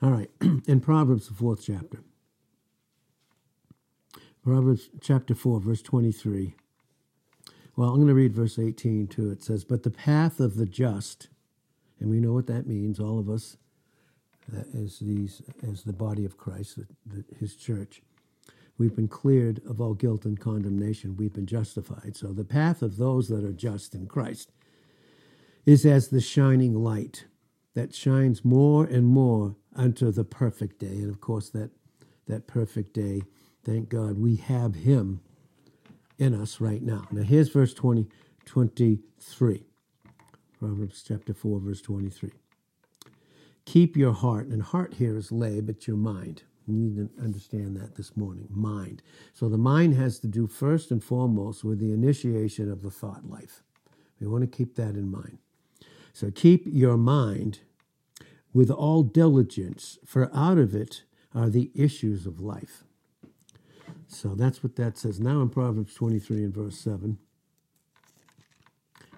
All right, in Proverbs, the fourth chapter. Proverbs chapter 4, verse 23. Well, I'm going to read verse 18 too. It says, But the path of the just, and we know what that means, all of us, uh, as, these, as the body of Christ, the, the, his church, we've been cleared of all guilt and condemnation. We've been justified. So the path of those that are just in Christ is as the shining light that shines more and more unto the perfect day. And of course, that, that perfect day, thank God, we have him in us right now. Now, here's verse 20, 23. Proverbs chapter 4, verse 23. Keep your heart, and heart here is lay, but your mind. You need to understand that this morning. Mind. So the mind has to do first and foremost with the initiation of the thought life. We want to keep that in mind. So keep your mind with all diligence, for out of it are the issues of life. So that's what that says. Now in Proverbs 23 and verse 7.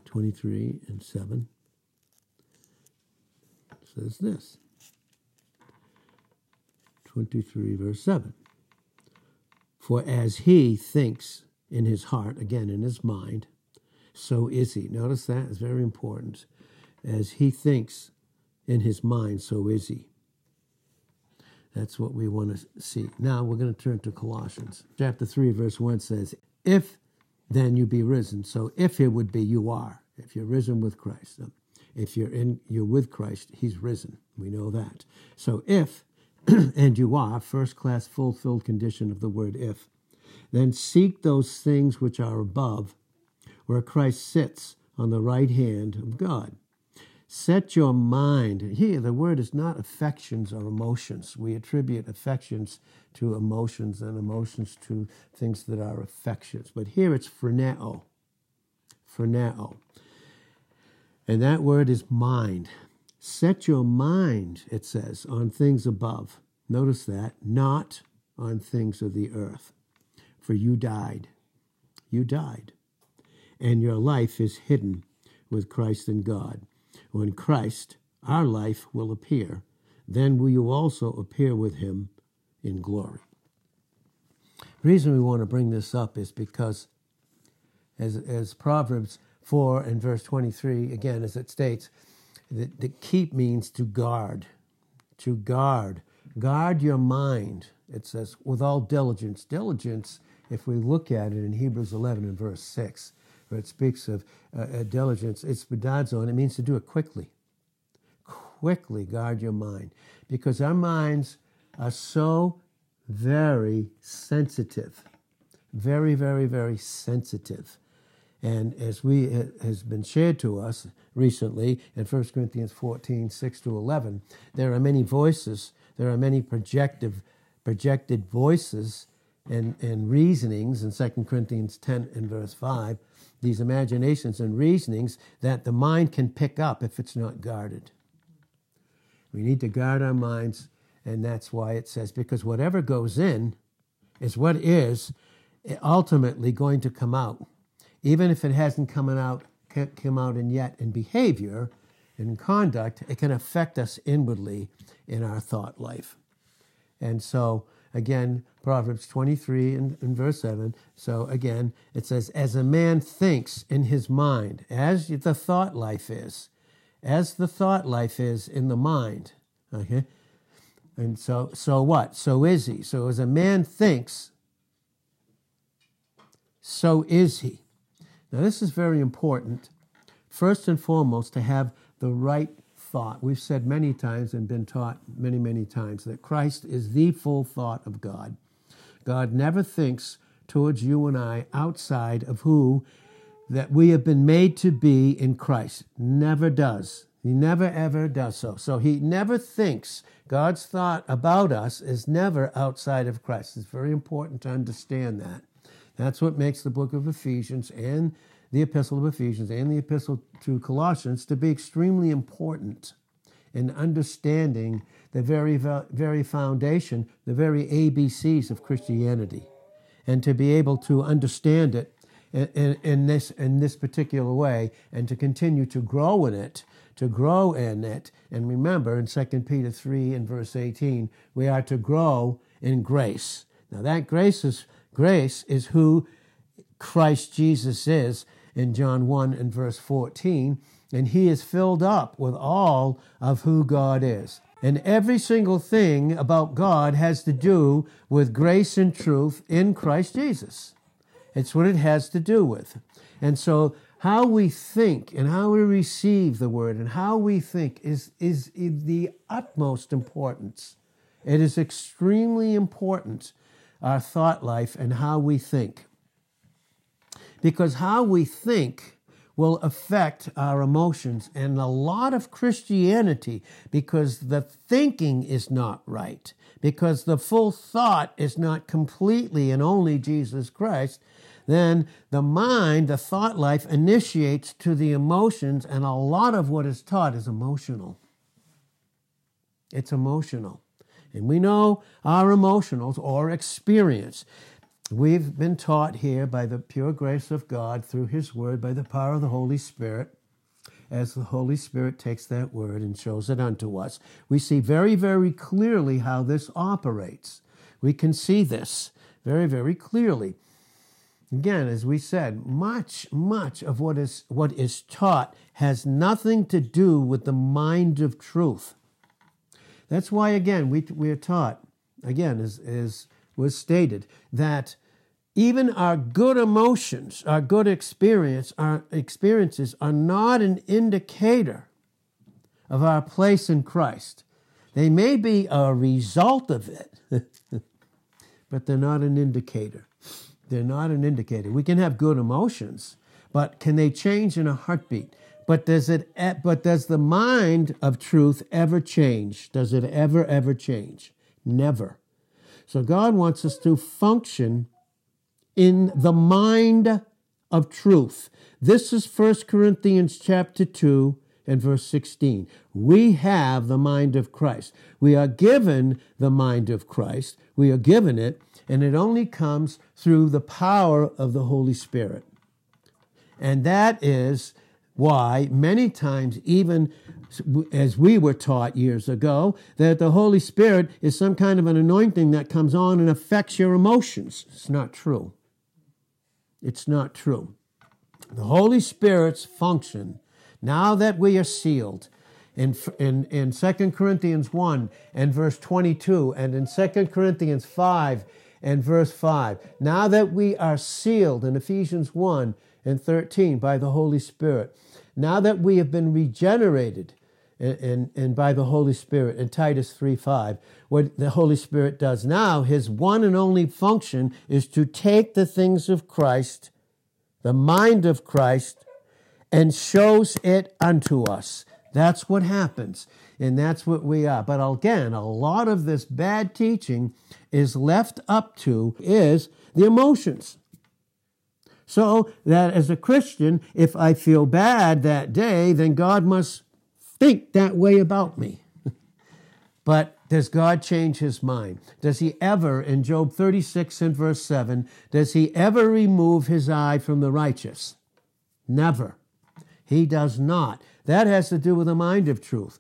23 and 7 says this 23 verse 7 For as he thinks in his heart, again in his mind, so is he. Notice that is very important. As he thinks in his mind, so is he. That's what we want to see. Now we're going to turn to Colossians. Chapter 3, verse 1 says, If then you be risen. So if it would be, you are. If you're risen with Christ. If you're in you're with Christ, he's risen. We know that. So if and you are, first class fulfilled condition of the word if, then seek those things which are above, where Christ sits on the right hand of God. Set your mind. Here, the word is not affections or emotions. We attribute affections to emotions and emotions to things that are affections. But here it's phroneo. Phroneo. And that word is mind. Set your mind, it says, on things above. Notice that, not on things of the earth. For you died. You died. And your life is hidden with Christ in God. When Christ, our life, will appear, then will you also appear with him in glory. The reason we want to bring this up is because, as, as Proverbs 4 and verse 23, again, as it states, that, that keep means to guard, to guard. Guard your mind, it says, with all diligence. Diligence, if we look at it in Hebrews 11 and verse 6, where it speaks of uh, uh, diligence, it's bedadzo, and it means to do it quickly. Quickly guard your mind, because our minds are so very sensitive, very, very, very sensitive. And as we has been shared to us recently in 1 Corinthians 14, 6 to 11, there are many voices, there are many projective, projected voices and, and reasonings in 2 Corinthians 10 and verse 5 these imaginations and reasonings that the mind can pick up if it's not guarded. We need to guard our minds, and that's why it says, because whatever goes in is what is ultimately going to come out. Even if it hasn't come out, come out in yet in behavior, in conduct, it can affect us inwardly in our thought life. And so Again, Proverbs 23 and, and, verse 7. So again, it says, As a man thinks in his mind, as the thought life is, as the thought life is in the mind. Okay? And so, so what? So is he. So as a man thinks, so is he. Now, this is very important. First and foremost, to have the right thought. We've said many times and been taught many, many times that Christ is the full thought of God. God never thinks towards you and I outside of who that we have been made to be in Christ. Never does. He never ever does so. So he never thinks God's thought about us is never outside of Christ. It's very important to understand that. That's what makes the book of Ephesians and the epistle of Ephesians and the epistle to Colossians to be extremely important in understanding the very, very foundation, the very ABCs of Christianity, and to be able to understand it in, in, this, in this particular way and to continue to grow in it to grow in it. And remember, in 2 Peter 3 and verse 18, we are to grow in grace. Now, that grace is, grace is who Christ Jesus is in John 1 and verse 14, and he is filled up with all of who God is. And every single thing about God has to do with grace and truth in Christ Jesus. It's what it has to do with. And so, how we think and how we receive the word and how we think is, is the utmost importance. It is extremely important, our thought life and how we think. Because how we think will affect our emotions. And a lot of Christianity, because the thinking is not right, because the full thought is not completely and only Jesus Christ, then the mind, the thought life, initiates to the emotions, and a lot of what is taught is emotional. It's emotional. And we know our emotionals or experience. We've been taught here by the pure grace of God through His Word, by the power of the Holy Spirit, as the Holy Spirit takes that Word and shows it unto us. We see very, very clearly how this operates. We can see this very, very clearly. Again, as we said, much, much of what is, what is taught has nothing to do with the mind of truth. That's why, again, we, we are taught, again, as, as was stated, that even our good emotions, our good experience, our experiences are not an indicator of our place in Christ. They may be a result of it, but they're not an indicator. They're not an indicator. We can have good emotions, but can they change in a heartbeat? But does it but does the mind of truth ever change? Does it ever ever change? Never. So God wants us to function in the mind of truth. This is 1 Corinthians chapter 2 and verse 16. We have the mind of Christ. We are given the mind of Christ. We are given it, and it only comes through the power of the Holy Spirit. And that is why many times, even as we were taught years ago, that the Holy Spirit is some kind of an anointing that comes on and affects your emotions. It's not true. It's not true. The Holy Spirit's function, now that we are sealed, in, in, in 2 Corinthians 1 and verse 22, and in 2 Corinthians 5 and verse 5, now that we are sealed in Ephesians 1 and 13 by the Holy Spirit, now that we have been regenerated and, and, and by the Holy Spirit in Titus 3 5. What the Holy Spirit does now, his one and only function is to take the things of Christ, the mind of Christ, and shows it unto us. That's what happens, and that's what we are. But again, a lot of this bad teaching is left up to is the emotions. So that as a Christian, if I feel bad that day, then God must think that way about me. but does God change his mind? Does he ever, in Job 36 and verse 7, does he ever remove his eye from the righteous? Never. He does not. That has to do with the mind of truth.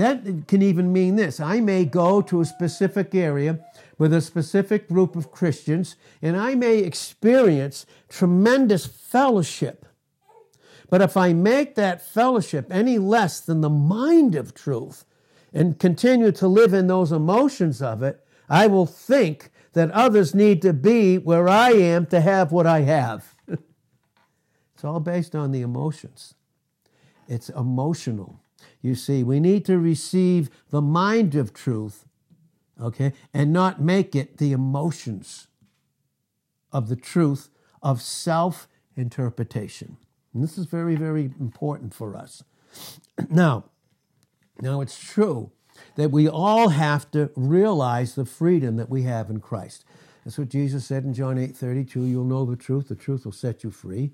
That can even mean this I may go to a specific area with a specific group of Christians, and I may experience tremendous fellowship but if I make that fellowship any less than the mind of truth and continue to live in those emotions of it, I will think that others need to be where I am to have what I have. it's all based on the emotions. It's emotional. You see, we need to receive the mind of truth, okay, and not make it the emotions of the truth of self interpretation. And this is very, very important for us. Now, now it's true that we all have to realize the freedom that we have in Christ. That's what Jesus said in John 8 32. You'll know the truth, the truth will set you free,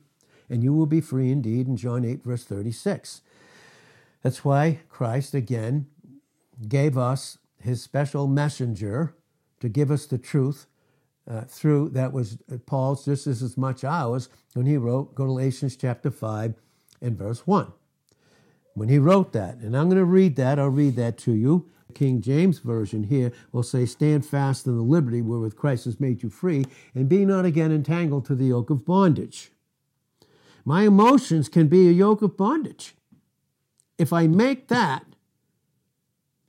and you will be free indeed in John 8, verse 36. That's why Christ again gave us his special messenger to give us the truth uh, through that was Paul's just as, as much ours when he wrote Galatians chapter 5 and verse 1. when he wrote that. And I'm going to read that. I'll read that to you. King James Version here will say, Stand fast in the liberty wherewith Christ has made you free, and be not again entangled to the yoke of bondage. My emotions can be a yoke of bondage. If I make that,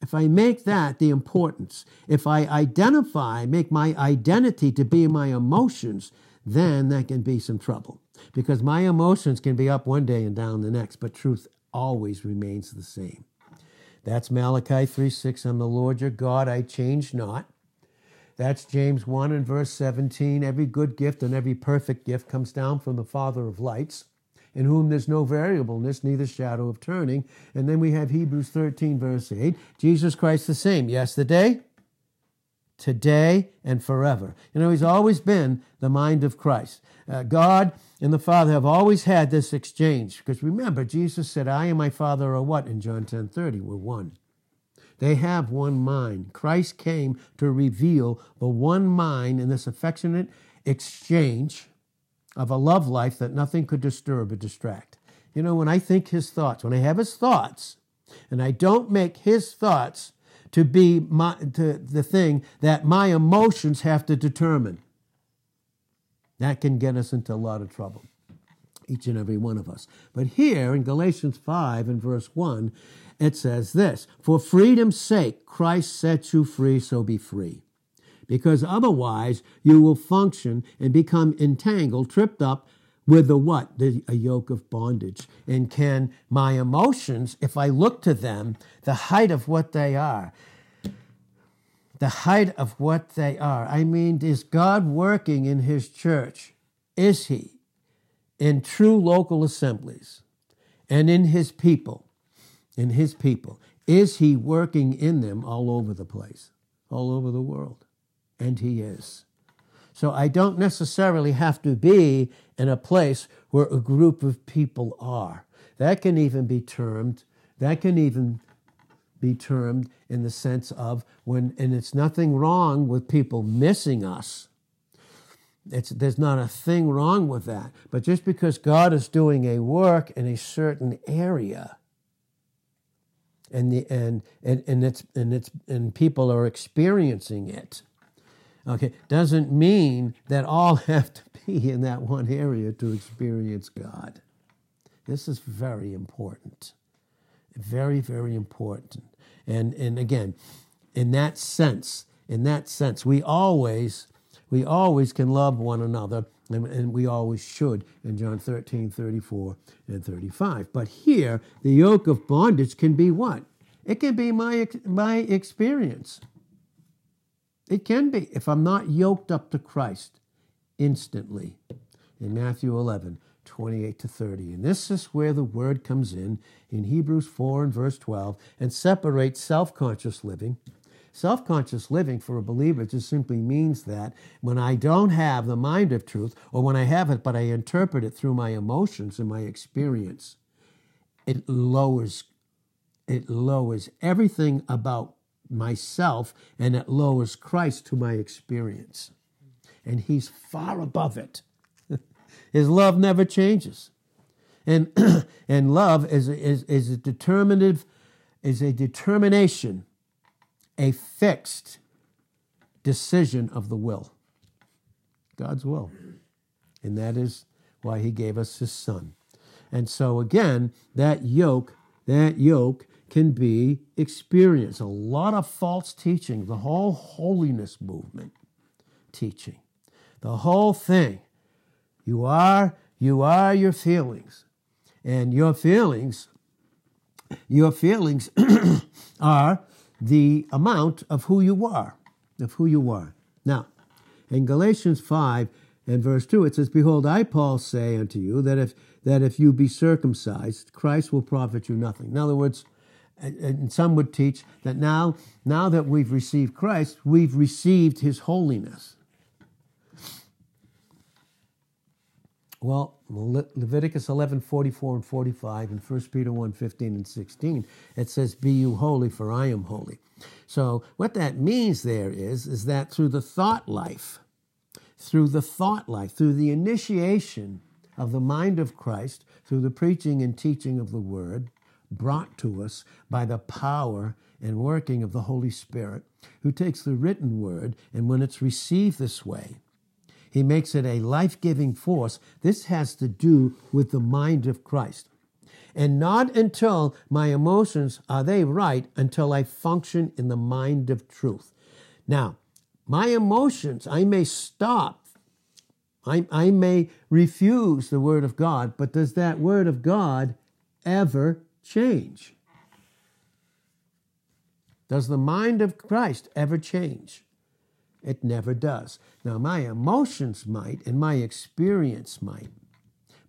if I make that the importance, if I identify, make my identity to be my emotions, then that can be some trouble. Because my emotions can be up one day and down the next, but truth always remains the same. That's Malachi 3 6. I'm the Lord your God, I change not. That's James 1 and verse 17. Every good gift and every perfect gift comes down from the Father of lights, in whom there's no variableness, neither shadow of turning. And then we have Hebrews 13, verse 8. Jesus Christ the same yesterday, today, and forever. You know, he's always been the mind of Christ. Uh, God and the Father have always had this exchange. Because remember, Jesus said, I and my Father are what in John 10 30? We're one. They have one mind. Christ came to reveal the one mind in this affectionate exchange of a love life that nothing could disturb or distract. You know, when I think his thoughts, when I have his thoughts, and I don't make his thoughts to be my, to the thing that my emotions have to determine. That can get us into a lot of trouble, each and every one of us. But here in Galatians 5 and verse 1, it says this For freedom's sake, Christ set you free, so be free. Because otherwise, you will function and become entangled, tripped up with the what? The, a yoke of bondage. And can my emotions, if I look to them, the height of what they are, the height of what they are. I mean, is God working in His church? Is He in true local assemblies and in His people? In His people. Is He working in them all over the place, all over the world? And He is. So I don't necessarily have to be in a place where a group of people are. That can even be termed, that can even be termed in the sense of when, and it's nothing wrong with people missing us. It's, there's not a thing wrong with that. But just because God is doing a work in a certain area, and the and and, and it's and it's and people are experiencing it, okay, doesn't mean that all have to be in that one area to experience God. This is very important. Very, very important. And, and again, in that sense, in that sense, we always, we always can love one another, and, and we always should in John 13, 34, and 35. But here, the yoke of bondage can be what? It can be my, my experience. It can be if I'm not yoked up to Christ instantly. In Matthew 11, 28 to 30. And this is where the word comes in, in Hebrews 4 and verse 12, and separates self conscious living. Self conscious living for a believer just simply means that when I don't have the mind of truth, or when I have it but I interpret it through my emotions and my experience, it lowers it lowers everything about myself and it lowers Christ to my experience. And he's far above it. His love never changes. And, and love is, is, is a determinative, is a determination, a fixed decision of the will. God's will. And that is why he gave us his son. And so again, that yoke, that yoke can be experienced. A lot of false teaching, the whole holiness movement teaching, the whole thing you are, you are your feelings. And your feelings, your feelings are the amount of who you are, of who you are. Now, in Galatians 5 and verse 2, it says, Behold, I, Paul, say unto you that if, that if you be circumcised, Christ will profit you nothing. In other words, and some would teach that now, now that we've received Christ, we've received his holiness. Well, Le- Leviticus 11, 44 and 45 and 1 Peter 1, 15 and 16, it says, Be you holy, for I am holy. So what that means there is, is that through the thought life, through the thought life, through the initiation of the mind of Christ, through the preaching and teaching of the word, brought to us by the power and working of the Holy Spirit, who takes the written word and when it's received this way, he makes it a life giving force. This has to do with the mind of Christ. And not until my emotions are they right until I function in the mind of truth. Now, my emotions, I may stop. I, I may refuse the word of God, but does that word of God ever change? Does the mind of Christ ever change? It never does. Now, my emotions might and my experience might.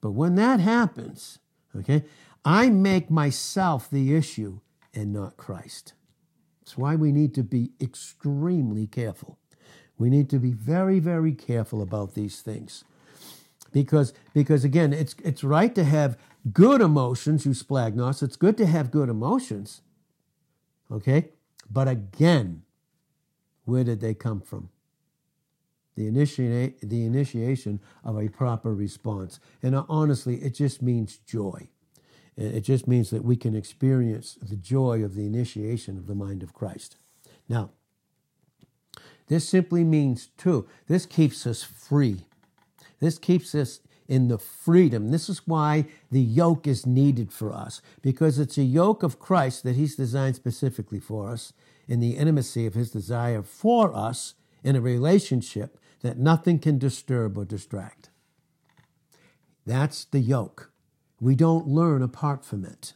But when that happens, okay, I make myself the issue and not Christ. That's why we need to be extremely careful. We need to be very, very careful about these things. Because, because again, it's, it's right to have good emotions, you eusplanchnos. It's good to have good emotions. Okay? But again, where did they come from? The, initiate, the initiation of a proper response. And uh, honestly, it just means joy. It just means that we can experience the joy of the initiation of the mind of Christ. Now, this simply means, too, this keeps us free. This keeps us in the freedom. This is why the yoke is needed for us, because it's a yoke of Christ that He's designed specifically for us in the intimacy of His desire for us in a relationship that nothing can disturb or distract. That's the yoke. We don't learn apart from it.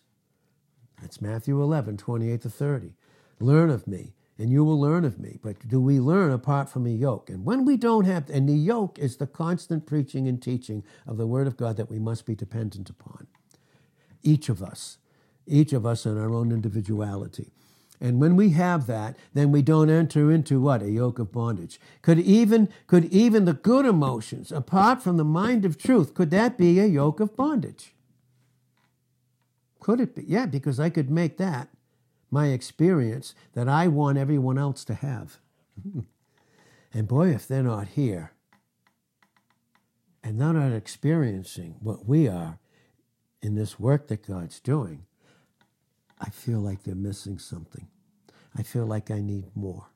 That's Matthew 11, 28 to 30. Learn of me, and you will learn of me. But do we learn apart from a yoke? And when we don't have, and the yoke is the constant preaching and teaching of the Word of God that we must be dependent upon. Each of us, each of us in our own individuality. And when we have that, then we don't enter into what? A yoke of bondage. Could even, could even the good emotions, apart from the mind of truth, could that be a yoke of bondage? Could it be? Yeah, because I could make that my experience that I want everyone else to have. and boy, if they're not here and they're not experiencing what we are in this work that God's doing, I feel like they're missing something. I feel like I need more.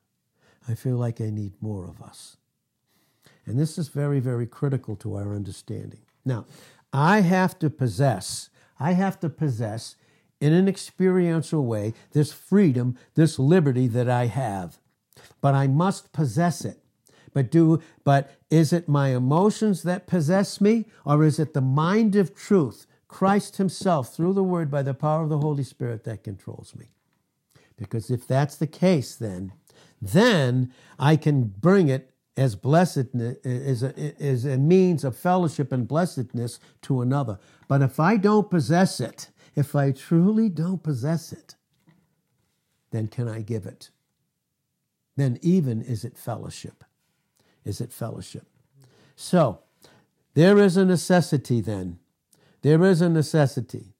I feel like I need more of us. And this is very, very critical to our understanding. Now, I have to possess, I have to possess in an experiential way this freedom, this liberty that I have. But I must possess it. But do but is it my emotions that possess me or is it the mind of truth, Christ himself through the word by the power of the Holy Spirit that controls me? Because if that's the case then then I can bring it as blessedness as a, as a means of fellowship and blessedness to another. But if I don't possess it, if I truly don't possess it, then can I give it? Then even is it fellowship? Is it fellowship? So there is a necessity then. There is a necessity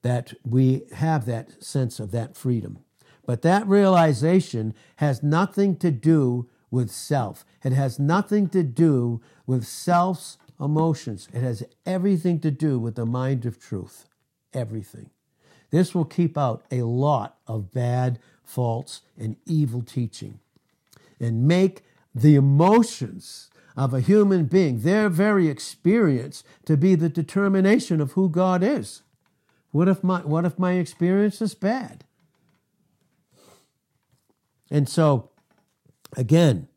that we have that sense of that freedom. But that realization has nothing to do with self. It has nothing to do with self's emotions. It has everything to do with the mind of truth everything. This will keep out a lot of bad, false, and evil teaching and make the emotions of a human being, their very experience, to be the determination of who God is. What if my, what if my experience is bad? And so, again,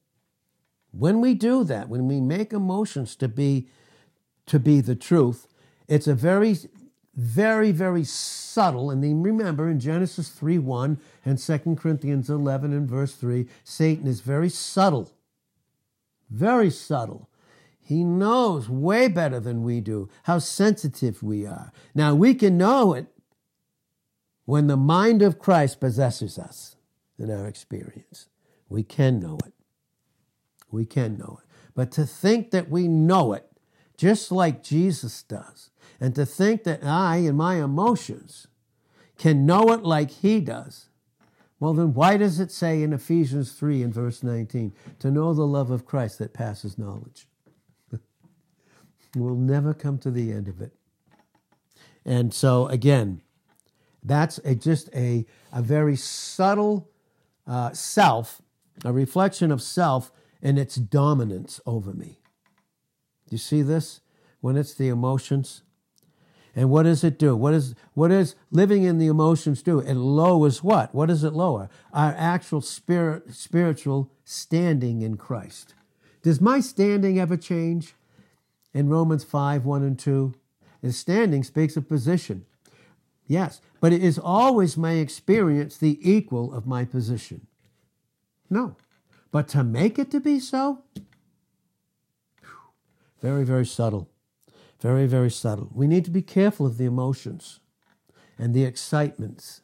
when we do that, when we make emotions to be to be the truth, it's a very very, very subtle. And remember in Genesis 3 1 and 2 Corinthians 11 and verse 3, Satan is very subtle. Very subtle. He knows way better than we do how sensitive we are. Now, we can know it when the mind of Christ possesses us in our experience. We can know it. We can know it. But to think that we know it just like Jesus does, and to think that I, in my emotions, can know it like he does, well, then why does it say in Ephesians 3 and verse 19, to know the love of Christ that passes knowledge? we'll never come to the end of it. And so, again, That's a, just a, a very subtle uh, self, a reflection of self and its dominance over me. You see this? When it's the emotions. And what does it do? What is what is living in the emotions do? It lowers what? What does it lower? Our actual spirit spiritual standing in Christ. Does my standing ever change? In Romans 5, 1 and 2. And standing speaks of position. Yes, but it is always my experience the equal of my position. No. But to make it to be so, very, very subtle. Very, very subtle. We need to be careful of the emotions and the excitements.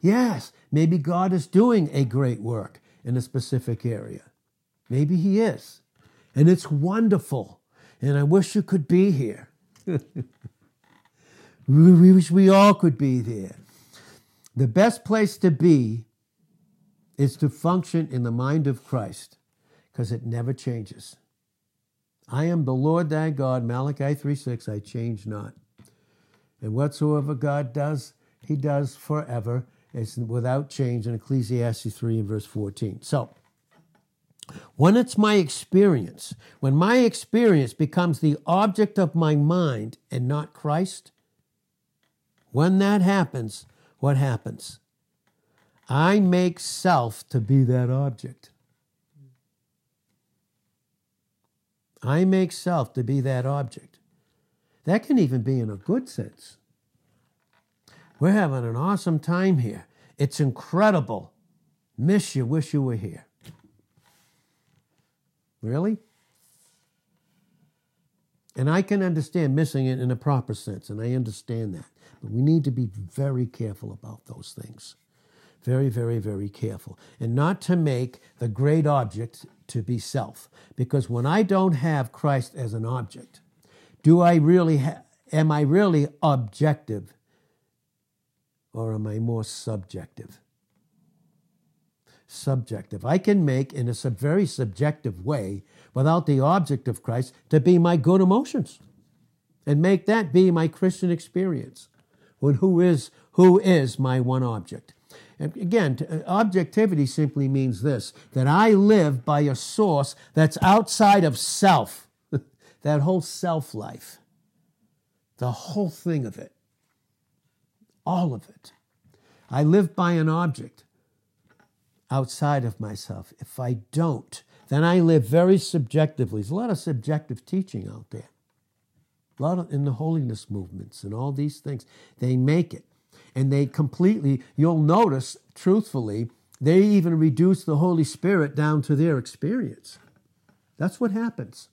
Yes, maybe God is doing a great work in a specific area. Maybe He is. And it's wonderful. And I wish you could be here. we wish we all could be there. The best place to be is to function in the mind of Christ because it never changes. I am the Lord thy God, Malachi 3 6, I change not. And whatsoever God does, he does forever. It's without change in Ecclesiastes 3 and verse 14. So, when it's my experience, when my experience becomes the object of my mind and not Christ, when that happens, what happens? I make self to be that object. I make self to be that object. That can even be in a good sense. We're having an awesome time here. It's incredible. Miss you, wish you were here. Really? And I can understand missing it in a proper sense, and I understand that. But we need to be very careful about those things. Very, very, very careful. And not to make the great object to be self. Because when I don't have Christ as an object, do I really ha- am I really objective or am I more subjective? Subjective. I can make in a sub- very subjective way without the object of Christ to be my good emotions and make that be my Christian experience. When who is who is my one object? Again, uh, objectivity simply means this that I live by a source that's outside of self, that whole self life, the whole thing of it, all of it. I live by an object outside of myself. If I don't, then I live very subjectively. There's a lot of subjective teaching out there. A lot of, in the holiness movements and all these things. They make it and they completely, you'll notice, truthfully, they even reduce the Holy Spirit down to their experience. That's what happens.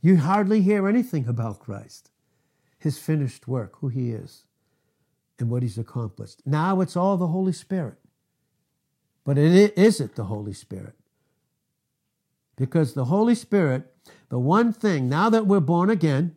You hardly hear anything about Christ, his finished work, who he is, and what he's accomplished. Now it's all the Holy Spirit. But it isn't the Holy Spirit. Because the Holy Spirit, the one thing, now that we're born again,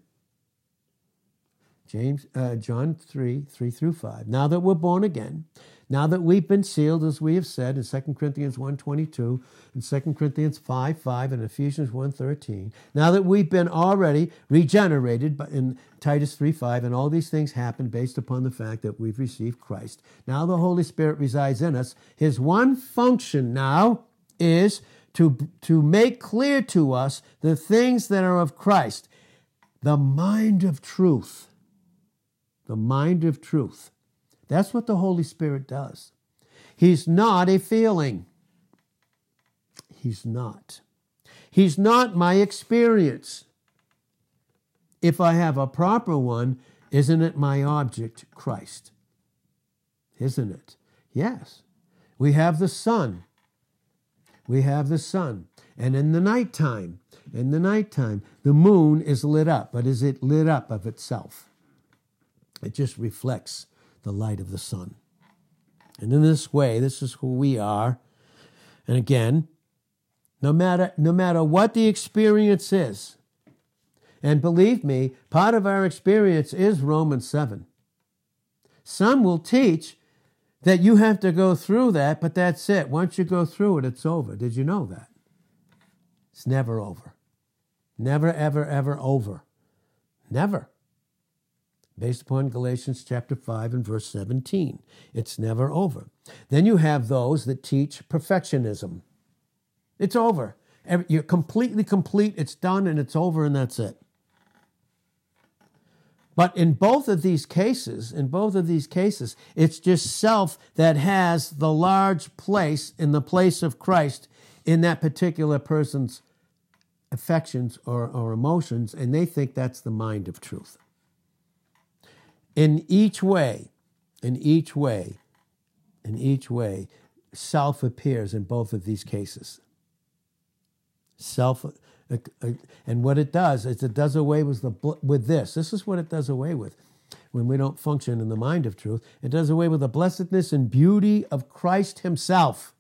James, uh, John 3, 3 through 5. Now that we're born again, now that we've been sealed, as we have said in 2 Corinthians 1, 22, and 2 Corinthians 5, 5, and Ephesians 1, 13, now that we've been already regenerated in Titus 3, 5, and all these things happen based upon the fact that we've received Christ. Now the Holy Spirit resides in us. His one function now is to, to make clear to us the things that are of Christ, the mind of truth the mind of truth. That's what the Holy Spirit does. He's not a feeling. He's not. He's not my experience. If I have a proper one, isn't it my object, Christ? Isn't it? Yes. We have the sun. We have the sun. And in the nighttime, in the nighttime, the moon is lit up, but is it lit up of itself? It just reflects the light of the sun. And in this way, this is who we are. And again, no matter, no matter what the experience is, and believe me, part of our experience is Romans 7. Some will teach that you have to go through that, but that's it. Once you go through it, it's over. Did you know that? It's never over. Never, ever, ever over. Never. Based upon Galatians chapter 5 and verse 17. It's never over. Then you have those that teach perfectionism. It's over. You're completely complete, it's done, and it's over, and that's it. But in both of these cases, in both of these cases, it's just self that has the large place in the place of Christ in that particular person's affections or, or emotions, and they think that's the mind of truth. In each way, in each way, in each way, self appears in both of these cases. Self, uh, uh, and what it does is it does away with the with this. This is what it does away with when we don't function in the mind of truth. It does away with the blessedness and beauty of Christ Himself.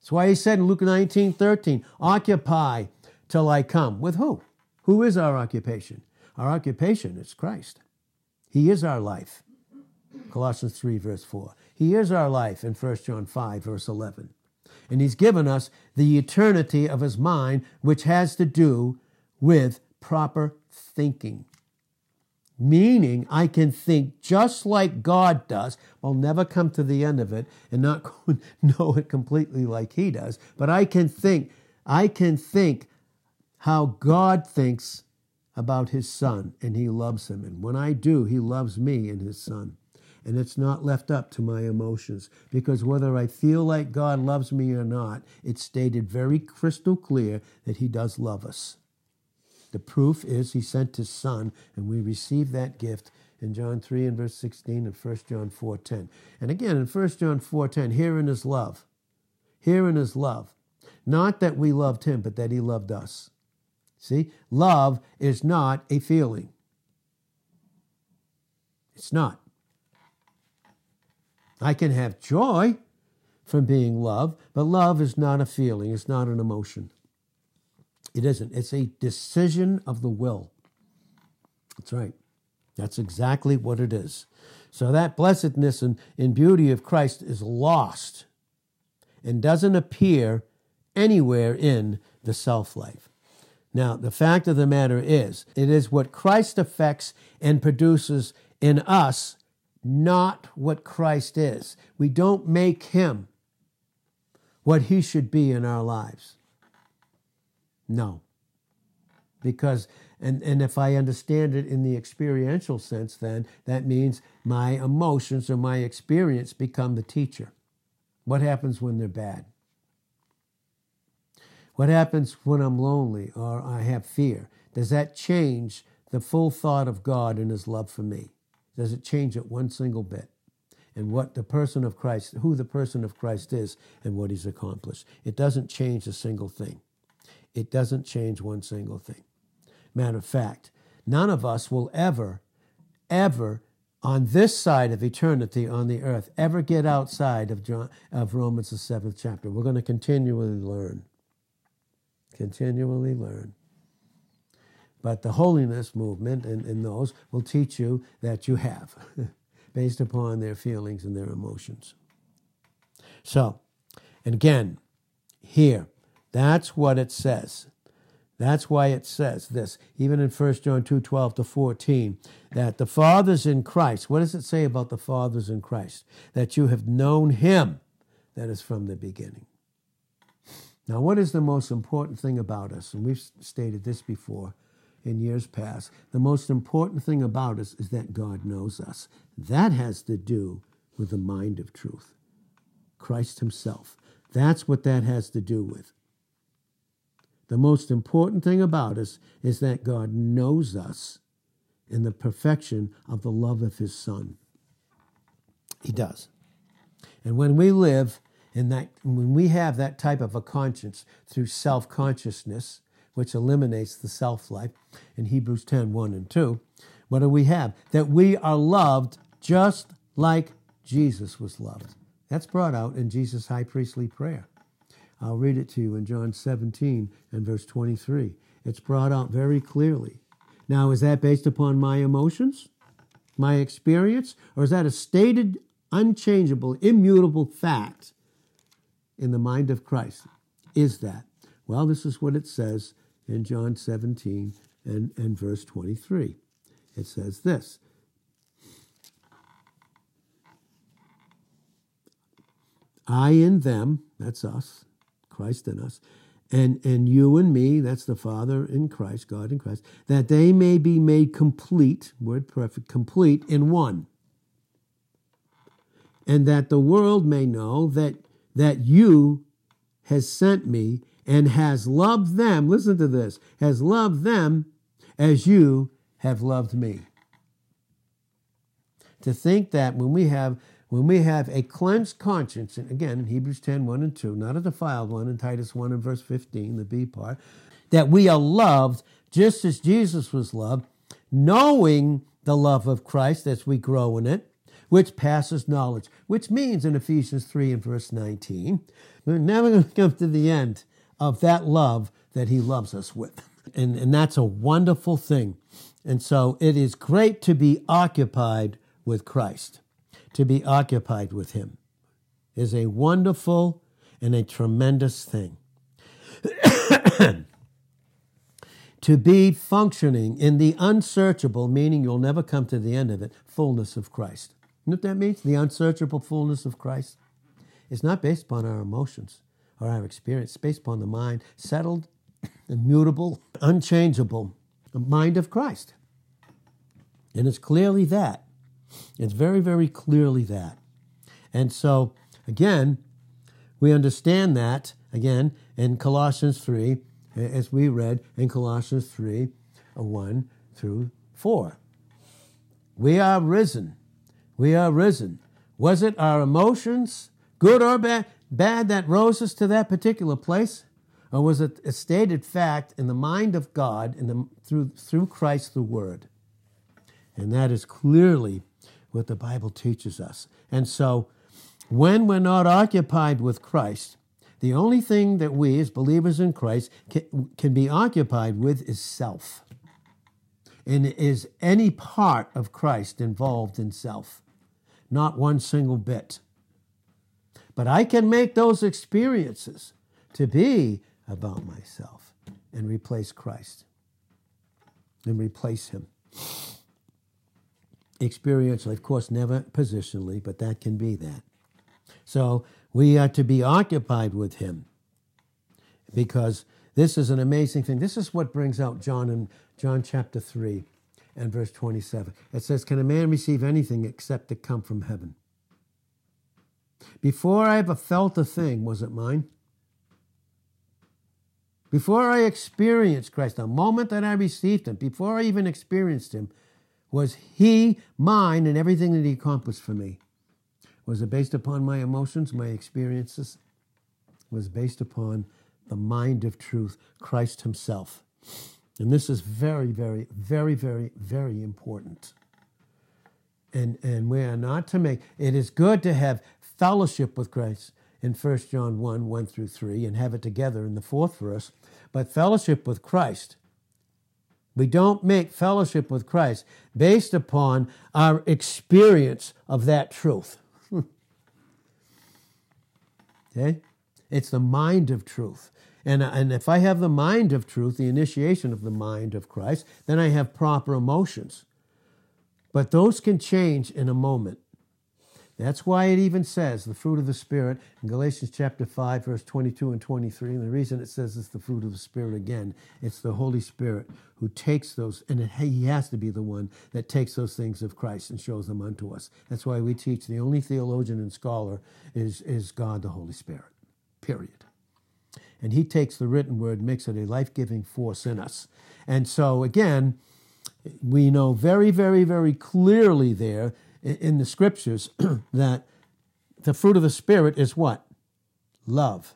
That's why He said in Luke 19, 13, occupy till I come. With who? Who is our occupation? Our occupation is Christ. He is our life. Colossians 3, verse 4. He is our life in 1 John 5, verse 11. And He's given us the eternity of His mind, which has to do with proper thinking. Meaning, I can think just like God does. I'll never come to the end of it and not know it completely like He does, but I can think, I can think how God thinks about his son and he loves him. And when I do, he loves me and his son. And it's not left up to my emotions because whether I feel like God loves me or not, it's stated very crystal clear that he does love us. The proof is he sent his son and we receive that gift in John 3 and verse 16 and 1 John 4:10. And again in 1 John 4:10, herein is love. Herein is love. Not that we loved him, but that he loved us See, love is not a feeling. It's not. I can have joy from being loved, but love is not a feeling, it's not an emotion. It isn't. It's a decision of the will. That's right. That's exactly what it is. So that blessedness and, and beauty of Christ is lost and doesn't appear anywhere in the self life. Now, the fact of the matter is, it is what Christ affects and produces in us, not what Christ is. We don't make him what he should be in our lives. No. Because, and, and if I understand it in the experiential sense, then that means my emotions or my experience become the teacher. What happens when they're bad? What happens when I'm lonely or I have fear? Does that change the full thought of God and his love for me? Does it change it one single bit? And what the person of Christ, who the person of Christ is and what he's accomplished. It doesn't change a single thing. It doesn't change one single thing. Matter of fact, none of us will ever, ever on this side of eternity on the earth ever get outside of, John, of Romans, the seventh chapter. We're going to continually learn continually learn. But the holiness movement and, and those will teach you that you have, based upon their feelings and their emotions. So, and again, here, that's what it says. That's why it says this, even in 1 John 2 12 to 14, that the fathers in Christ, what does it say about the fathers in Christ? That you have known him that is from the beginning. Now, what is the most important thing about us? And we've stated this before in years past. The most important thing about us is that God knows us. That has to do with the mind of truth, Christ Himself. That's what that has to do with. The most important thing about us is that God knows us in the perfection of the love of His Son. He does. And when we live and that when we have that type of a conscience through self consciousness, which eliminates the self life in Hebrews 10 1 and 2, what do we have? That we are loved just like Jesus was loved. That's brought out in Jesus' high priestly prayer. I'll read it to you in John 17 and verse 23. It's brought out very clearly. Now, is that based upon my emotions, my experience, or is that a stated, unchangeable, immutable fact in the mind of Christ is that? Well, this is what it says in John 17 and, and verse 23. it says this I in them, that's us, Christ in us, and, and you and me, that's the Father in Christ, God in Christ, that they may be made complete, word perfect, complete in one. And that the world may know that, that you has sent me and has loved them, listen to this, has loved them as you have loved me. To think that when we have when we have a cleansed conscience, and again in Hebrews 10, 1 and 2, not a defiled one in Titus 1 and verse 15, the B part, that we are loved just as Jesus was loved, knowing the love of Christ as we grow in it, which passes knowledge, which means in Ephesians 3 and verse 19, we're never going to come to the end of that love that he loves us with. And, and that's a wonderful thing. And so it is great to be occupied with Christ to be occupied with Him is a wonderful and a tremendous thing. to be functioning in the unsearchable, meaning you'll never come to the end of it, fullness of Christ. You know what that means? The unsearchable fullness of Christ. It's not based upon our emotions or our experience, it's based upon the mind, settled, immutable, unchangeable, the mind of Christ. And it's clearly that. It's very, very clearly that. And so, again, we understand that, again, in Colossians 3, as we read in Colossians 3 uh, 1 through 4. We are risen. We are risen. Was it our emotions, good or bad, bad that rose us to that particular place? Or was it a stated fact in the mind of God in the, through, through Christ the Word? And that is clearly what the Bible teaches us. And so, when we're not occupied with Christ, the only thing that we, as believers in Christ, can, can be occupied with is self. And is any part of Christ involved in self? Not one single bit. But I can make those experiences to be about myself and replace Christ and replace Him experientially, of course, never positionally, but that can be that. So we are to be occupied with Him because this is an amazing thing. This is what brings out John in John chapter 3 and verse 27. It says, Can a man receive anything except to come from heaven? Before I ever felt a thing, was it mine? Before I experienced Christ, the moment that I received Him, before I even experienced Him, was he mine and everything that he accomplished for me? Was it based upon my emotions, my experiences? was based upon the mind of truth, Christ himself. And this is very, very, very, very, very important. And, and we are not to make it is good to have fellowship with Christ in 1 John 1 1 through 3 and have it together in the fourth verse. But fellowship with Christ we don't make fellowship with Christ based upon our experience of that truth. okay? It's the mind of truth. And, and if I have the mind of truth, the initiation of the mind of Christ, then I have proper emotions. But those can change in a moment. That's why it even says the fruit of the Spirit in Galatians chapter 5, verse 22 and 23. And the reason it says it's the fruit of the Spirit again, it's the Holy Spirit who takes those, and it, he has to be the one that takes those things of Christ and shows them unto us. That's why we teach the only theologian and scholar is, is God the Holy Spirit, period. And he takes the written word, makes it a life giving force in us. And so, again, we know very, very, very clearly there in the scriptures that the fruit of the Spirit is what? Love.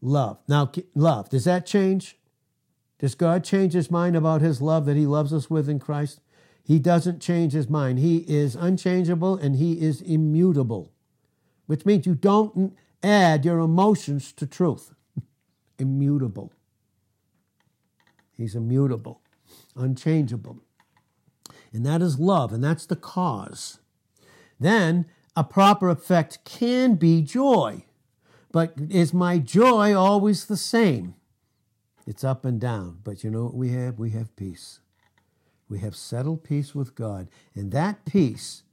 Love. Now, love, does that change? Does God change his mind about his love that he loves us with in Christ? He doesn't change his mind. He is unchangeable and he is immutable, which means you don't add your emotions to truth. immutable. He's immutable, unchangeable and that is love, and that's the cause. Then a proper effect can be joy. But is my joy always the same? It's up and down. But you know what we have? We have peace. We have settled peace with God. And that peace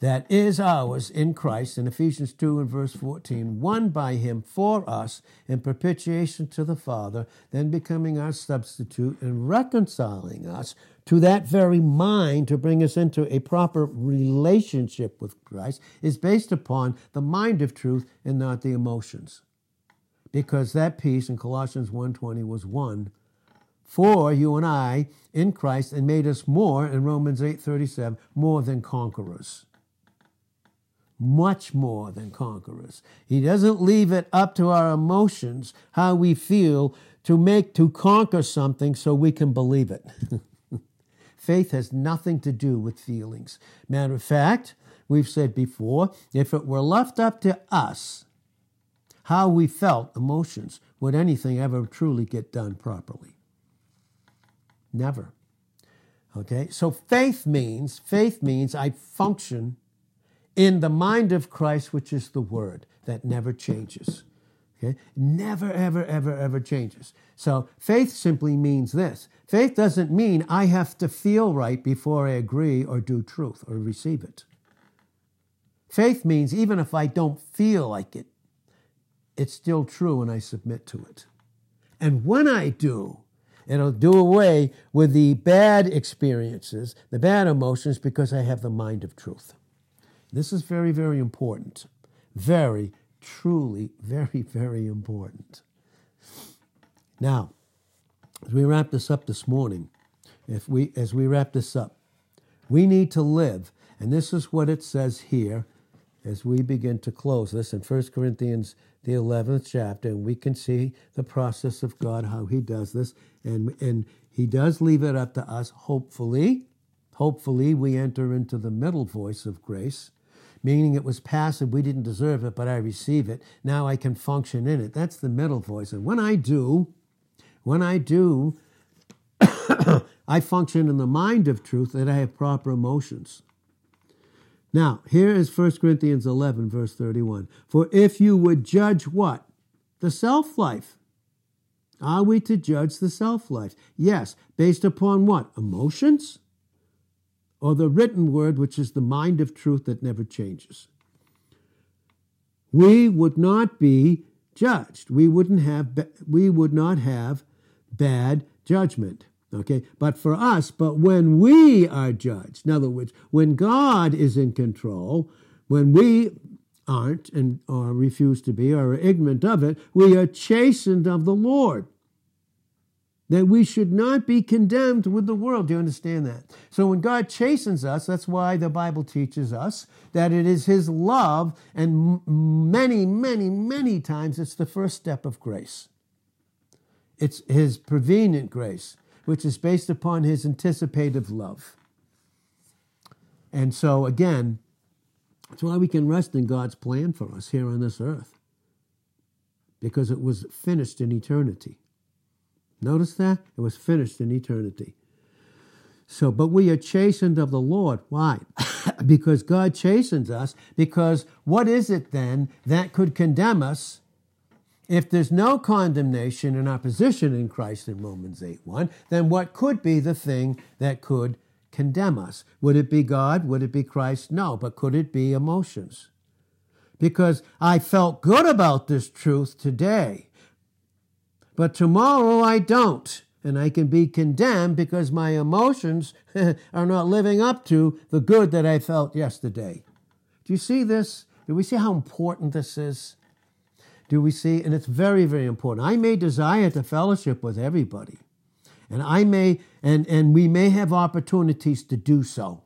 that is ours in Christ, in Ephesians 2 and verse 14, won by him for us in propitiation to the Father, then becoming our substitute and reconciling us to that very mind to bring us into a proper relationship with Christ, is based upon the mind of truth and not the emotions. Because that peace in Colossians 1.20 was won for you and I in Christ and made us more, in Romans 8.37, more than conquerors much more than conquerors. He doesn't leave it up to our emotions, how we feel, to make, to conquer something so we can believe it. Faith has nothing to do with feelings. Matter of fact, we've said before, if it were left up to us, how we felt, emotions, would anything ever truly get done properly? Never. Okay, so faith means, faith means I function in the mind of Christ, which is the Word that never changes. Okay? Never, ever, ever, ever changes. So faith simply means this faith doesn't mean I have to feel right before I agree or do truth or receive it. Faith means even if I don't feel like it, it's still true and I submit to it. And when I do, it'll do away with the bad experiences, the bad emotions, because I have the mind of truth. This is very, very important. Very, truly, very, very important. Now, as we wrap this up this morning, if we as we wrap this up, we need to live, and this is what it says here as we begin to close this in 1 Corinthians the 11th chapter, and we can see the process of God, how he does this, and, and he does leave it up to us, hopefully. Hopefully, we enter into the middle voice of grace, meaning it was passive. We didn't deserve it, but I receive it. Now I can function in it. That's the middle voice. And when I do, when I do, I function in the mind of truth that I have proper emotions. Now, here is 1 Corinthians 11, verse 31. For if you would judge what? The self life. Are we to judge the self life? Yes. Based upon what? Emotions? Or the written word, which is the mind of truth that never changes. We would not be judged. We wouldn't have we would not have bad judgment. Okay? But for us, but when we are judged, in other words, when God is in control, when we aren't and or refuse to be or are ignorant of it, we are chastened of the Lord that we should not be condemned with the world. Do you understand that? So when God chastens us, that's why the Bible teaches us that it is His love, and many, many, many times it's the first step of grace. It's His prevenient grace, which is based upon His anticipative love. And so, again, that's why we can rest in God's plan for us here on this earth, because it was finished in eternity. Notice that? It was finished in eternity. So, but we are chastened of the Lord. Why? because God chastens us. Because what is it then that could condemn us? If there's no condemnation in our position in Christ in Romans 8 1, then what could be the thing that could condemn us? Would it be God? Would it be Christ? No, but could it be emotions? Because I felt good about this truth today but tomorrow I don't. And I can be condemned because my emotions are not living up to the good that I felt yesterday. Do you see this? Do we see how important this is? Do we see? And it's very, very important. I may desire to fellowship with everybody. And I may, and, and we may have opportunities to do so.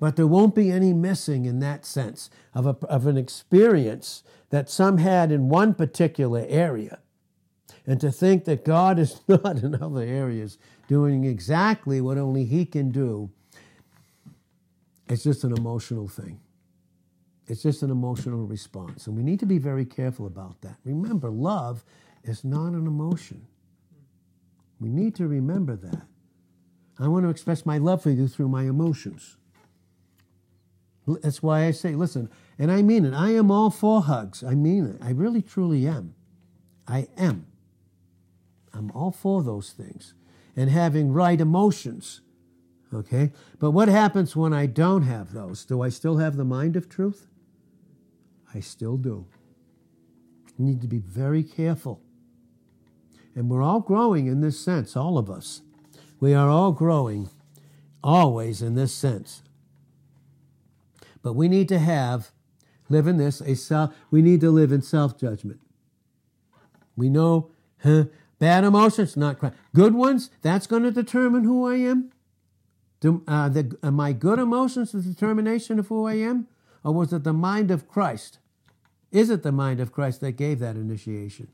But there won't be any missing in that sense of, a, of an experience that some had in one particular area and to think that God is not in other areas doing exactly what only He can do, it's just an emotional thing. It's just an emotional response. And we need to be very careful about that. Remember, love is not an emotion. We need to remember that. I want to express my love for you through my emotions. That's why I say, listen, and I mean it. I am all for hugs. I mean it. I really, truly am. I am. I'm all for those things. And having right emotions Okay? But what happens when I don't have those? Do I still have the mind of truth? I still do. You need to be very careful. And we're all growing in this sense, all of us. We are all growing always in this sense. But we need to have, live in this, a self, we need to live in self judgment. We know huh, bad emotions, not crime. Good ones, that's going to determine who I am. Do, uh, the, are my good emotions the determination of who I am? Or was it the mind of Christ? Is it the mind of Christ that gave that initiation?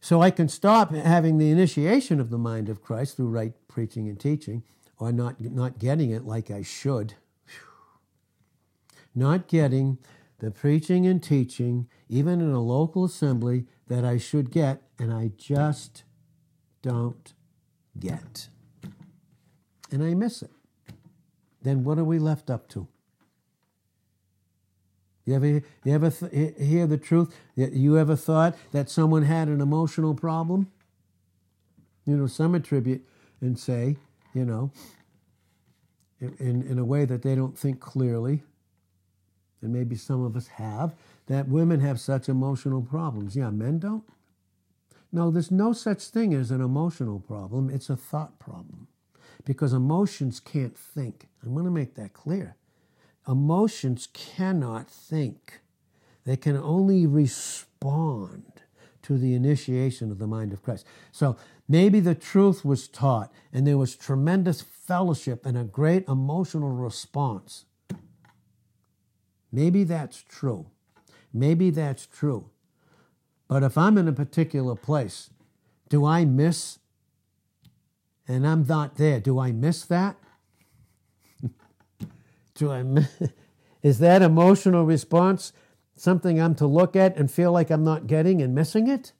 So I can stop having the initiation of the mind of Christ through right preaching and teaching, or not, not getting it like I should. Not getting the preaching and teaching, even in a local assembly, that I should get, and I just don't get. And I miss it. Then what are we left up to? You ever, you ever th- hear the truth? You ever thought that someone had an emotional problem? You know, some attribute and say, you know, in, in a way that they don't think clearly, and maybe some of us have, that women have such emotional problems. Yeah, men don't. No, there's no such thing as an emotional problem, it's a thought problem. Because emotions can't think. I'm going to make that clear. Emotions cannot think, they can only respond to the initiation of the mind of Christ. So maybe the truth was taught and there was tremendous fellowship and a great emotional response. Maybe that's true. Maybe that's true. But if I'm in a particular place, do I miss and I'm not there? Do I miss that? Do I, is that emotional response something I'm to look at and feel like I'm not getting and missing it?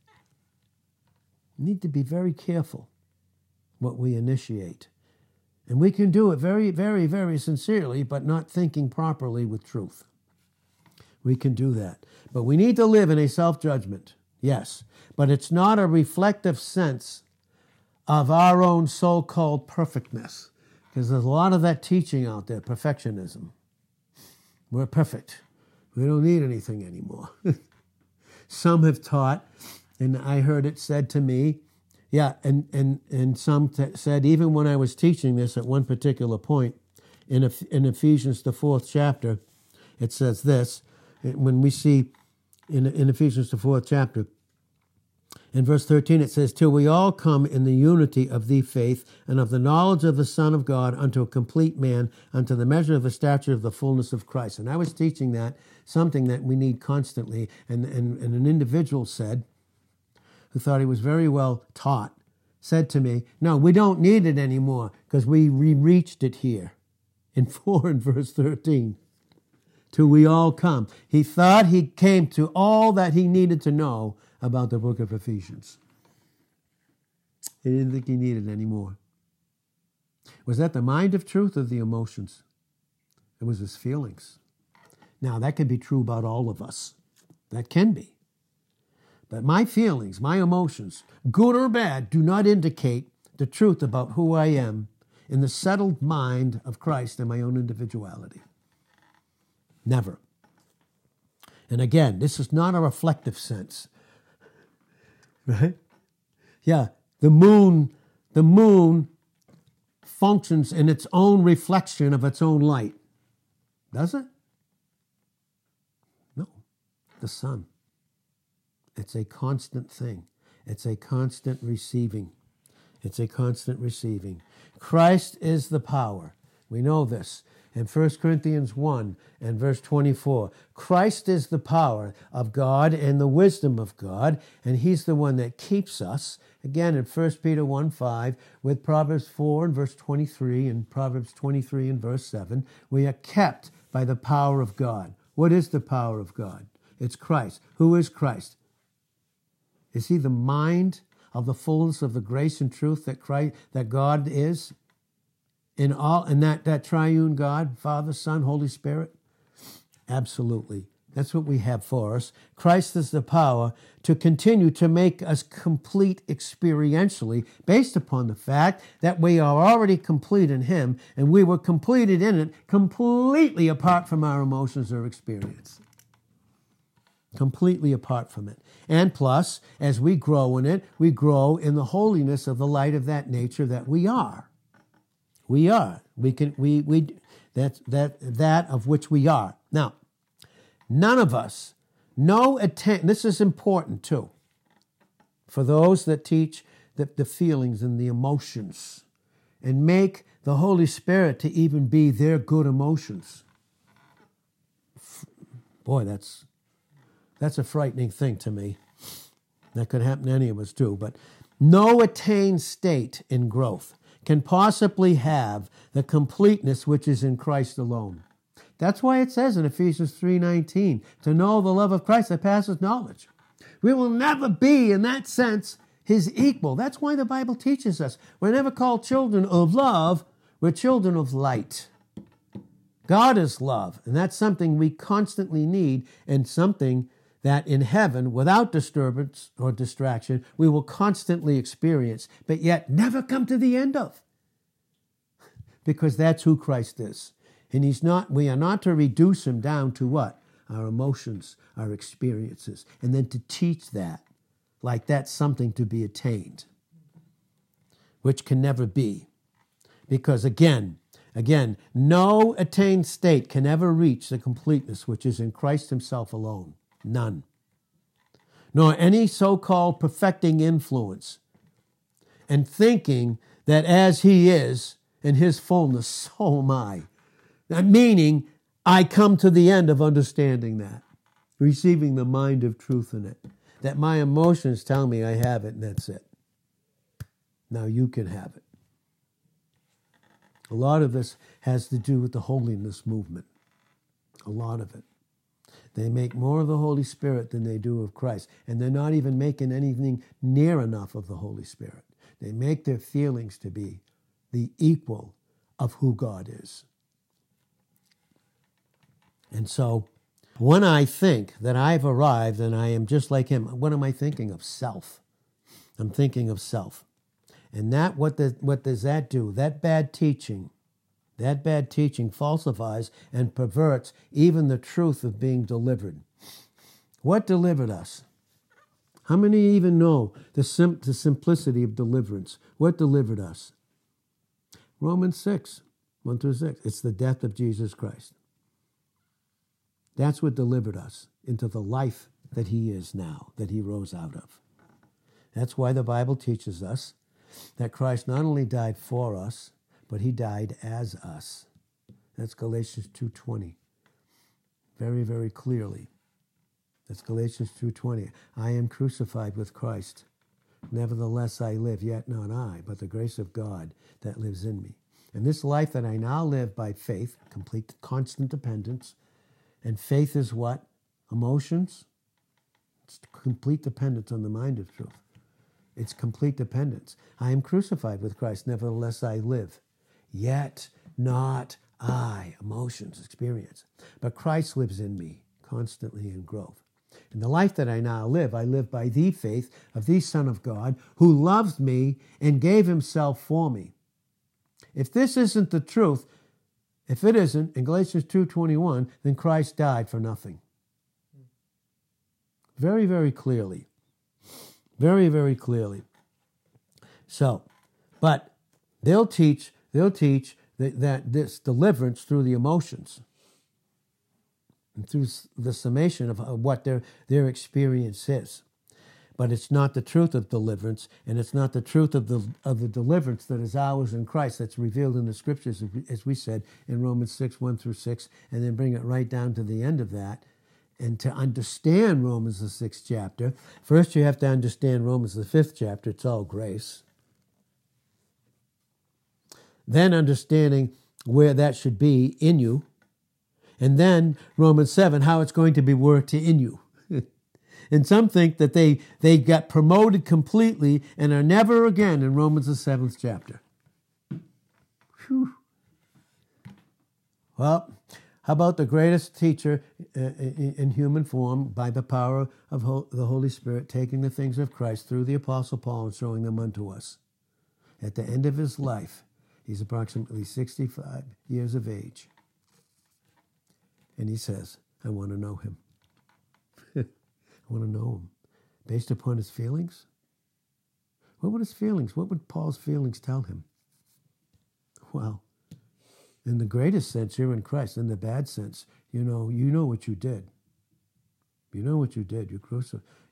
We need to be very careful what we initiate. And we can do it very, very, very sincerely, but not thinking properly with truth. We can do that. But we need to live in a self judgment, yes. But it's not a reflective sense of our own so called perfectness. Because there's a lot of that teaching out there, perfectionism. We're perfect. We don't need anything anymore. some have taught, and I heard it said to me, yeah, and, and, and some t- said, even when I was teaching this at one particular point in, in Ephesians, the fourth chapter, it says this when we see in, in Ephesians, the fourth chapter, in verse 13, it says, Till we all come in the unity of the faith and of the knowledge of the Son of God unto a complete man, unto the measure of the stature of the fullness of Christ. And I was teaching that, something that we need constantly. And, and, and an individual said, who thought he was very well taught, said to me, No, we don't need it anymore because we re- reached it here in 4 and verse 13. Till we all come. He thought he came to all that he needed to know about the book of Ephesians. He didn't think he needed any more. Was that the mind of truth or the emotions? It was his feelings. Now, that can be true about all of us. That can be. But my feelings, my emotions, good or bad, do not indicate the truth about who I am in the settled mind of Christ and my own individuality. Never. And again, this is not a reflective sense right? Yeah, the moon, the moon functions in its own reflection of its own light. Does it? No. The sun. It's a constant thing. It's a constant receiving. It's a constant receiving. Christ is the power. We know this in 1 Corinthians 1 and verse 24. Christ is the power of God and the wisdom of God, and He's the one that keeps us. Again, in 1 Peter 1 5, with Proverbs 4 and verse 23 and Proverbs 23 and verse 7, we are kept by the power of God. What is the power of God? It's Christ. Who is Christ? Is He the mind of the fullness of the grace and truth that Christ, that God is? In all in that that triune God, Father, Son, Holy Spirit? Absolutely. That's what we have for us. Christ is the power to continue to make us complete experientially based upon the fact that we are already complete in Him and we were completed in it completely apart from our emotions or experience. Completely apart from it. And plus, as we grow in it, we grow in the holiness of the light of that nature that we are. We are. We can, we, we, that, that, that of which we are. Now, None of us, no attention, this is important too, for those that teach the, the feelings and the emotions and make the Holy Spirit to even be their good emotions. Boy, that's that's a frightening thing to me. That could happen to any of us too. But no attained state in growth can possibly have the completeness which is in Christ alone. That's why it says in Ephesians 3:19, to know the love of Christ that passes knowledge. We will never be in that sense his equal. That's why the Bible teaches us we're never called children of love, we're children of light. God is love, and that's something we constantly need and something that in heaven, without disturbance or distraction, we will constantly experience, but yet never come to the end of. Because that's who Christ is. And he's not, we are not to reduce him down to what? Our emotions, our experiences, and then to teach that like that's something to be attained, which can never be. Because again, again, no attained state can ever reach the completeness which is in Christ himself alone. None. Nor any so called perfecting influence. And thinking that as he is in his fullness, so am I. That Meaning, I come to the end of understanding that, receiving the mind of truth in it. That my emotions tell me I have it and that's it. Now you can have it. A lot of this has to do with the holiness movement. A lot of it. They make more of the Holy Spirit than they do of Christ. And they're not even making anything near enough of the Holy Spirit. They make their feelings to be the equal of who God is. And so when I think that I've arrived and I am just like him, what am I thinking of? Self. I'm thinking of self. And that what does what does that do? That bad teaching, that bad teaching falsifies and perverts even the truth of being delivered. What delivered us? How many even know the, sim- the simplicity of deliverance? What delivered us? Romans 6, 1 through 6. It's the death of Jesus Christ. That's what delivered us into the life that he is now, that he rose out of. That's why the Bible teaches us that Christ not only died for us, but he died as us. That's Galatians 2:20. Very very clearly. That's Galatians 2:20. I am crucified with Christ. Nevertheless I live, yet not I, but the grace of God that lives in me. And this life that I now live by faith, complete constant dependence, and faith is what? Emotions? It's complete dependence on the mind of truth. It's complete dependence. I am crucified with Christ, nevertheless I live. Yet not I, emotions, experience. But Christ lives in me constantly in growth. In the life that I now live, I live by the faith of the Son of God who loved me and gave himself for me. If this isn't the truth, if it isn't, in Galatians 2.21, then Christ died for nothing. Very, very clearly. Very, very clearly. So, but they'll teach, they'll teach that, that this deliverance through the emotions and through the summation of what their, their experience is but it's not the truth of deliverance, and it's not the truth of the of the deliverance that is ours in Christ that's revealed in the scriptures, as we said in Romans six one through six, and then bring it right down to the end of that. And to understand Romans the sixth chapter, first you have to understand Romans the fifth chapter. It's all grace. Then understanding where that should be in you, and then Romans seven, how it's going to be worked in you. And some think that they, they got promoted completely and are never again in Romans the seventh chapter. Whew. Well, How about the greatest teacher uh, in human form by the power of the Holy Spirit, taking the things of Christ through the Apostle Paul and showing them unto us? At the end of his life, he's approximately 65 years of age. And he says, I want to know him. I want to know him. Based upon his feelings? What would his feelings, what would Paul's feelings tell him? Well, in the greatest sense, you're in Christ. In the bad sense, you know, you know what you did. You know what you did. You.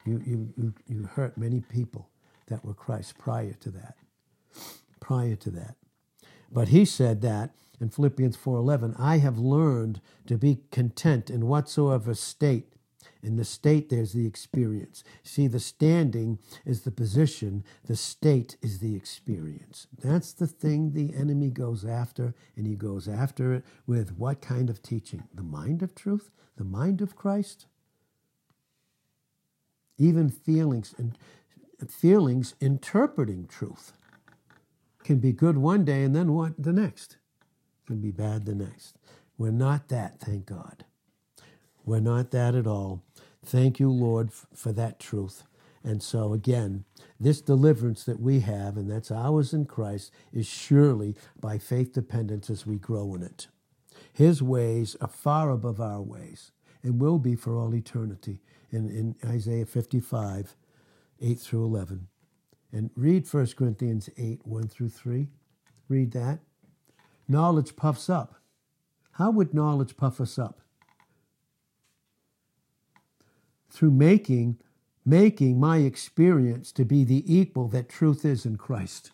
You, you, you, you hurt many people that were Christ prior to that. Prior to that. But he said that in Philippians 4:11, I have learned to be content in whatsoever state in the state, there's the experience. See, the standing is the position, the state is the experience. That's the thing the enemy goes after, and he goes after it with what kind of teaching? The mind of truth? The mind of Christ? Even feelings and feelings interpreting truth can be good one day and then what the next can be bad the next. We're not that, thank God. We're not that at all. Thank you, Lord, for that truth. And so, again, this deliverance that we have, and that's ours in Christ, is surely by faith dependence as we grow in it. His ways are far above our ways and will be for all eternity in, in Isaiah 55, 8 through 11. And read 1 Corinthians 8, 1 through 3. Read that. Knowledge puffs up. How would knowledge puff us up? through making making my experience to be the equal that truth is in Christ.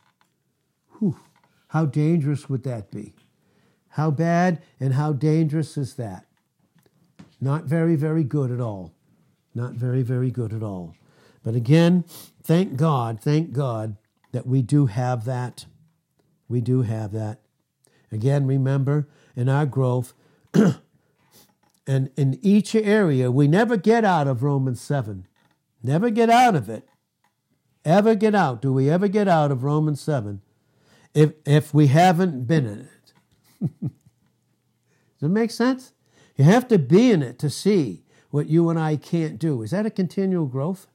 Whew. How dangerous would that be? How bad and how dangerous is that? Not very, very good at all. Not very, very good at all. But again, thank God, thank God that we do have that. We do have that. Again, remember in our growth, And in each area, we never get out of Romans 7. Never get out of it. Ever get out. Do we ever get out of Romans 7 if, if we haven't been in it? Does it make sense? You have to be in it to see what you and I can't do. Is that a continual growth?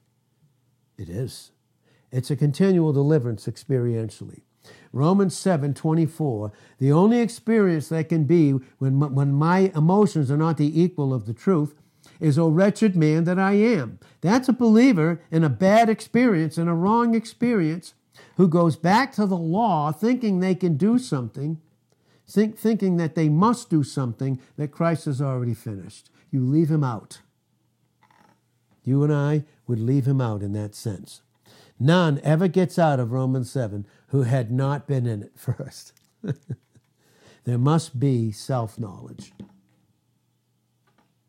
It is. It's a continual deliverance experientially. Romans 7 24. The only experience that can be when, when my emotions are not the equal of the truth is, O wretched man that I am. That's a believer in a bad experience, in a wrong experience, who goes back to the law thinking they can do something, think, thinking that they must do something that Christ has already finished. You leave him out. You and I would leave him out in that sense. None ever gets out of Romans 7 who had not been in it first. there must be self knowledge,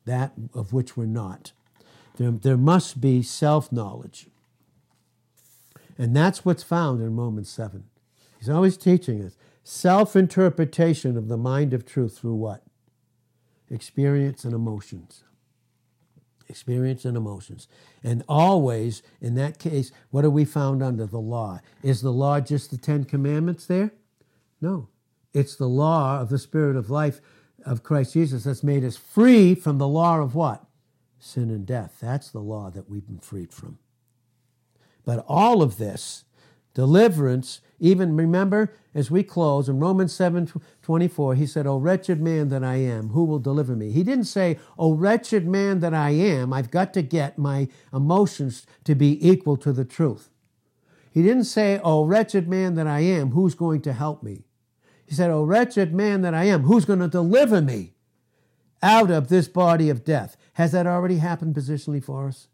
that of which we're not. There, there must be self knowledge. And that's what's found in Romans 7. He's always teaching us self interpretation of the mind of truth through what? Experience and emotions experience and emotions. And always, in that case, what are we found under the law? Is the law just the Ten Commandments there? No. It's the law of the Spirit of life of Christ Jesus that's made us free from the law of what? Sin and death. That's the law that we've been freed from. But all of this, deliverance, even remember as we close in Romans 7 24, he said, O wretched man that I am, who will deliver me? He didn't say, O wretched man that I am, I've got to get my emotions to be equal to the truth. He didn't say, O wretched man that I am, who's going to help me? He said, O wretched man that I am, who's going to deliver me out of this body of death? Has that already happened positionally for us?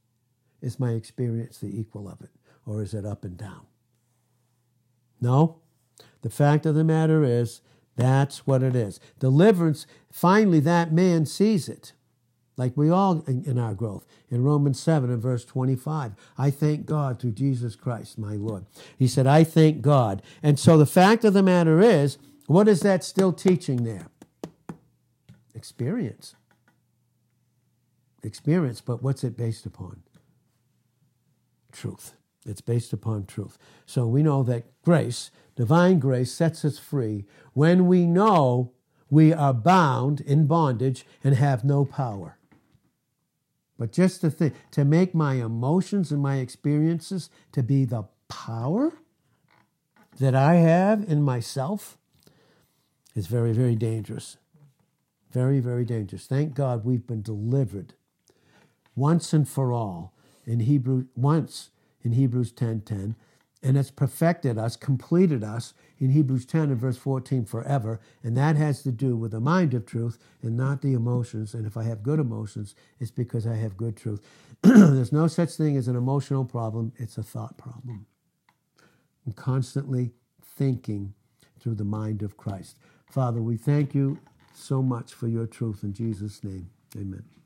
Is my experience the equal of it? Or is it up and down? No. The fact of the matter is, that's what it is. Deliverance, finally, that man sees it. Like we all in, our growth. In Romans 7 and verse 25, I thank God through Jesus Christ, my Lord. He said, I thank God. And so the fact of the matter is, what is that still teaching there? Experience. Experience, but what's it based upon? Truth. It's based upon truth. So we know that grace, divine grace, sets us free when we know we are bound in bondage and have no power. But just to think, to make my emotions and my experiences to be the power that I have in myself is very, very dangerous. Very, very dangerous. Thank God we've been delivered once and for all in Hebrew once in Hebrews 10:10 10, and it's perfected us, completed us in Hebrews 10 and verse 14 forever, and that has to do with the mind of truth and not the emotions. And if I have good emotions, it's because I have good truth. There's no such thing as an emotional problem, it's a thought problem. I'm constantly thinking through the mind of Christ. Father, we thank you so much for your truth in Jesus' name. Amen.